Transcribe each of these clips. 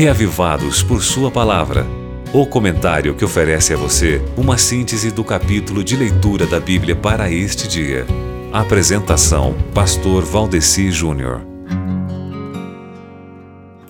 Reavivados por Sua Palavra. O comentário que oferece a você uma síntese do capítulo de leitura da Bíblia para este dia. Apresentação: Pastor Valdeci Júnior.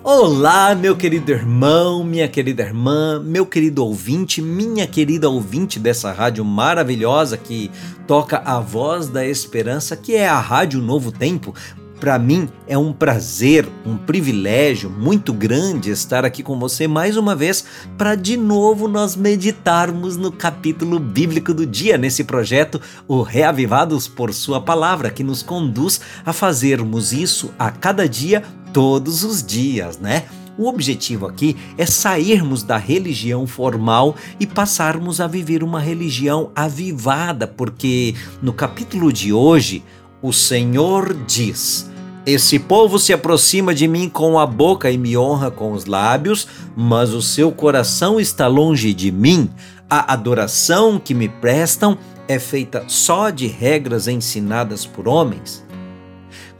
Olá, meu querido irmão, minha querida irmã, meu querido ouvinte, minha querida ouvinte dessa rádio maravilhosa que toca a voz da esperança, que é a Rádio Novo Tempo. Para mim é um prazer, um privilégio muito grande estar aqui com você mais uma vez para de novo nós meditarmos no capítulo bíblico do dia nesse projeto O Reavivados por Sua Palavra, que nos conduz a fazermos isso a cada dia, todos os dias, né? O objetivo aqui é sairmos da religião formal e passarmos a viver uma religião avivada, porque no capítulo de hoje o Senhor diz: esse povo se aproxima de mim com a boca e me honra com os lábios, mas o seu coração está longe de mim. A adoração que me prestam é feita só de regras ensinadas por homens.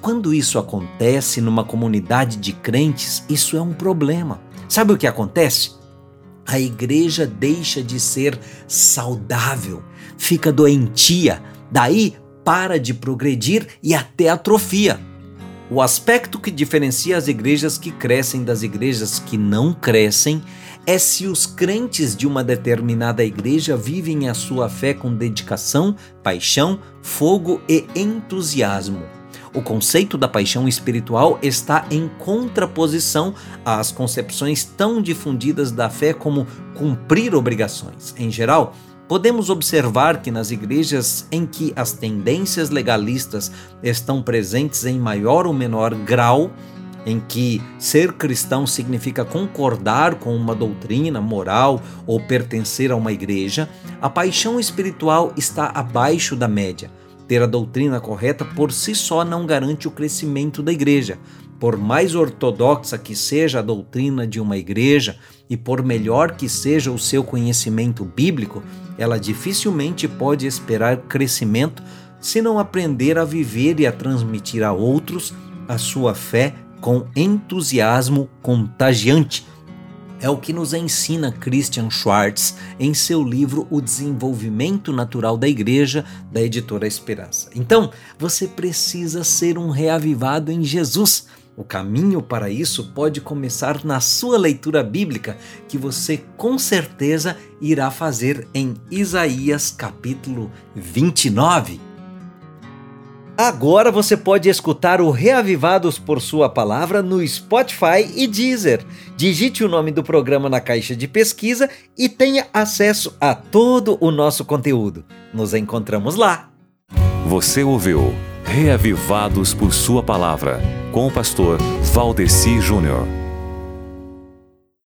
Quando isso acontece numa comunidade de crentes, isso é um problema. Sabe o que acontece? A igreja deixa de ser saudável, fica doentia, daí para de progredir e até atrofia. O aspecto que diferencia as igrejas que crescem das igrejas que não crescem é se os crentes de uma determinada igreja vivem a sua fé com dedicação, paixão, fogo e entusiasmo. O conceito da paixão espiritual está em contraposição às concepções tão difundidas da fé como cumprir obrigações. Em geral, podemos observar que nas igrejas em que as tendências legalistas estão presentes em maior ou menor grau, em que ser cristão significa concordar com uma doutrina moral ou pertencer a uma igreja, a paixão espiritual está abaixo da média. Ter a doutrina correta por si só não garante o crescimento da igreja. Por mais ortodoxa que seja a doutrina de uma igreja e por melhor que seja o seu conhecimento bíblico, ela dificilmente pode esperar crescimento se não aprender a viver e a transmitir a outros a sua fé com entusiasmo contagiante. É o que nos ensina Christian Schwartz em seu livro O Desenvolvimento Natural da Igreja, da editora Esperança. Então, você precisa ser um reavivado em Jesus o caminho para isso pode começar na sua leitura bíblica, que você com certeza irá fazer em Isaías capítulo 29. Agora você pode escutar o Reavivados por Sua Palavra no Spotify e Deezer. Digite o nome do programa na caixa de pesquisa e tenha acesso a todo o nosso conteúdo. Nos encontramos lá. Você ouviu Reavivados por Sua Palavra com o pastor Valdeci Júnior.